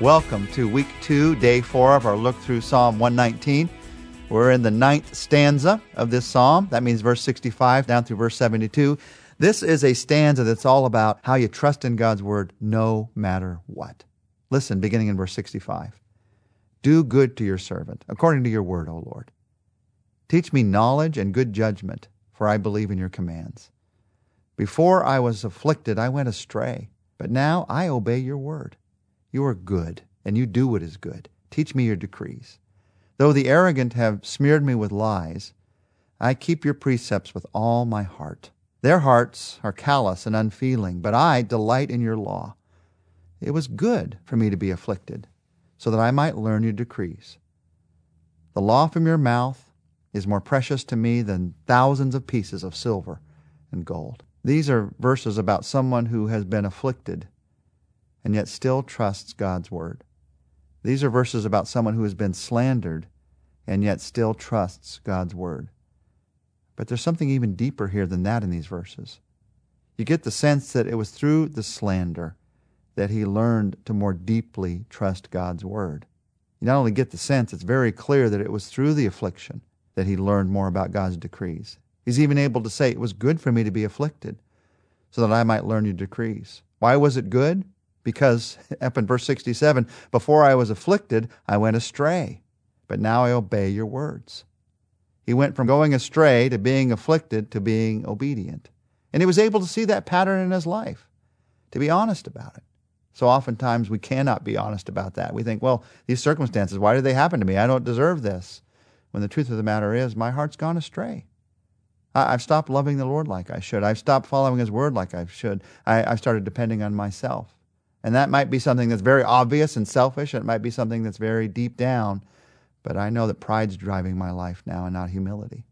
Welcome to week two, day four of our look through Psalm 119. We're in the ninth stanza of this psalm. That means verse 65 down through verse 72. This is a stanza that's all about how you trust in God's word no matter what. Listen, beginning in verse 65. Do good to your servant, according to your word, O Lord. Teach me knowledge and good judgment, for I believe in your commands. Before I was afflicted, I went astray, but now I obey your word. You are good, and you do what is good. Teach me your decrees. Though the arrogant have smeared me with lies, I keep your precepts with all my heart. Their hearts are callous and unfeeling, but I delight in your law. It was good for me to be afflicted, so that I might learn your decrees. The law from your mouth is more precious to me than thousands of pieces of silver and gold. These are verses about someone who has been afflicted and yet still trusts God's word. These are verses about someone who has been slandered and yet still trusts God's word. But there's something even deeper here than that in these verses. You get the sense that it was through the slander that he learned to more deeply trust God's word. You not only get the sense, it's very clear that it was through the affliction that he learned more about God's decrees. He's even able to say, It was good for me to be afflicted, so that I might learn your decrees. Why was it good? Because, up in verse 67, before I was afflicted, I went astray, but now I obey your words. He went from going astray to being afflicted to being obedient. And he was able to see that pattern in his life, to be honest about it. So oftentimes we cannot be honest about that. We think, well, these circumstances, why did they happen to me? I don't deserve this. When the truth of the matter is, my heart's gone astray. I've stopped loving the Lord like I should. I've stopped following His word like I should. I, have started depending on myself. And that might be something that's very obvious and selfish. And it might be something that's very deep down. But I know that pride's driving my life now and not humility.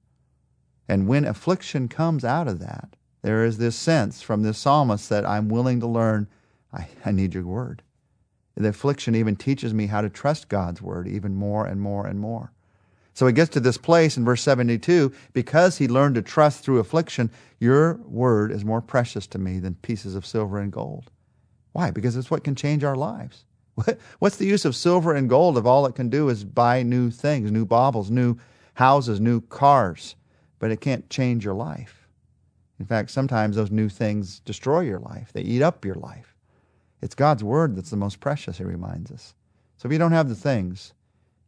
And when affliction comes out of that, there is this sense from this psalmist that I'm willing to learn, I, I need your word. The affliction even teaches me how to trust God's word even more and more and more. So he gets to this place in verse 72 because he learned to trust through affliction, your word is more precious to me than pieces of silver and gold. Why? Because it's what can change our lives. What's the use of silver and gold if all it can do is buy new things, new baubles, new houses, new cars, but it can't change your life? In fact, sometimes those new things destroy your life, they eat up your life. It's God's word that's the most precious, he reminds us. So if you don't have the things,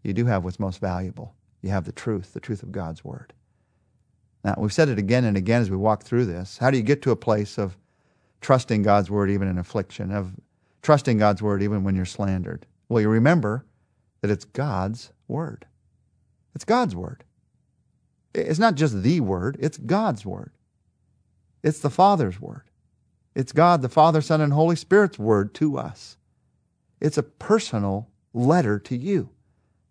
you do have what's most valuable. You have the truth, the truth of God's word. Now, we've said it again and again as we walk through this. How do you get to a place of trusting God's word even in affliction, of trusting God's word even when you're slandered. Well, you remember that it's God's word. It's God's word. It's not just the word, it's God's word. It's the Father's word. It's God, the Father, Son, and Holy Spirit's word to us. It's a personal letter to you.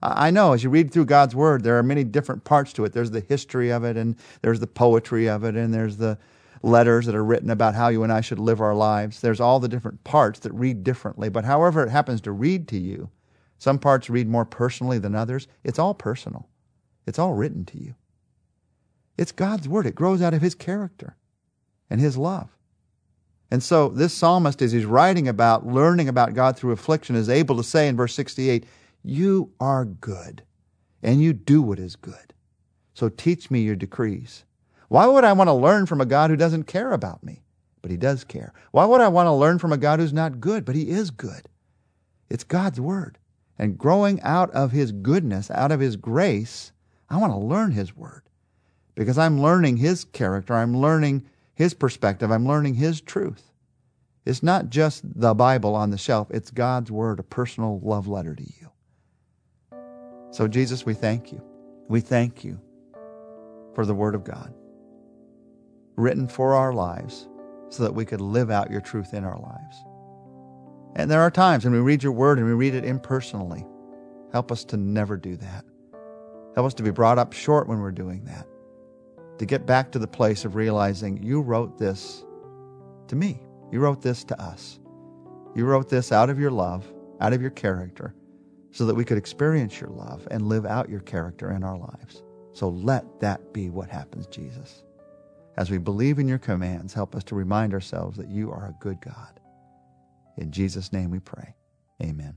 I know as you read through God's word, there are many different parts to it. There's the history of it, and there's the poetry of it, and there's the letters that are written about how you and I should live our lives. There's all the different parts that read differently, but however it happens to read to you, some parts read more personally than others. It's all personal. It's all written to you. It's God's word. It grows out of his character and his love. And so this psalmist, as he's writing about learning about God through affliction, is able to say in verse 68, You are good, and you do what is good. So teach me your decrees. Why would I want to learn from a God who doesn't care about me? But he does care. Why would I want to learn from a God who's not good? But he is good. It's God's word. And growing out of his goodness, out of his grace, I want to learn his word. Because I'm learning his character, I'm learning his perspective, I'm learning his truth. It's not just the Bible on the shelf, it's God's word, a personal love letter to you. So, Jesus, we thank you. We thank you for the word of God written for our lives so that we could live out your truth in our lives. And there are times when we read your word and we read it impersonally. Help us to never do that. Help us to be brought up short when we're doing that. To get back to the place of realizing you wrote this to me. You wrote this to us. You wrote this out of your love, out of your character, so that we could experience your love and live out your character in our lives. So let that be what happens, Jesus. As we believe in your commands, help us to remind ourselves that you are a good God. In Jesus' name we pray. Amen.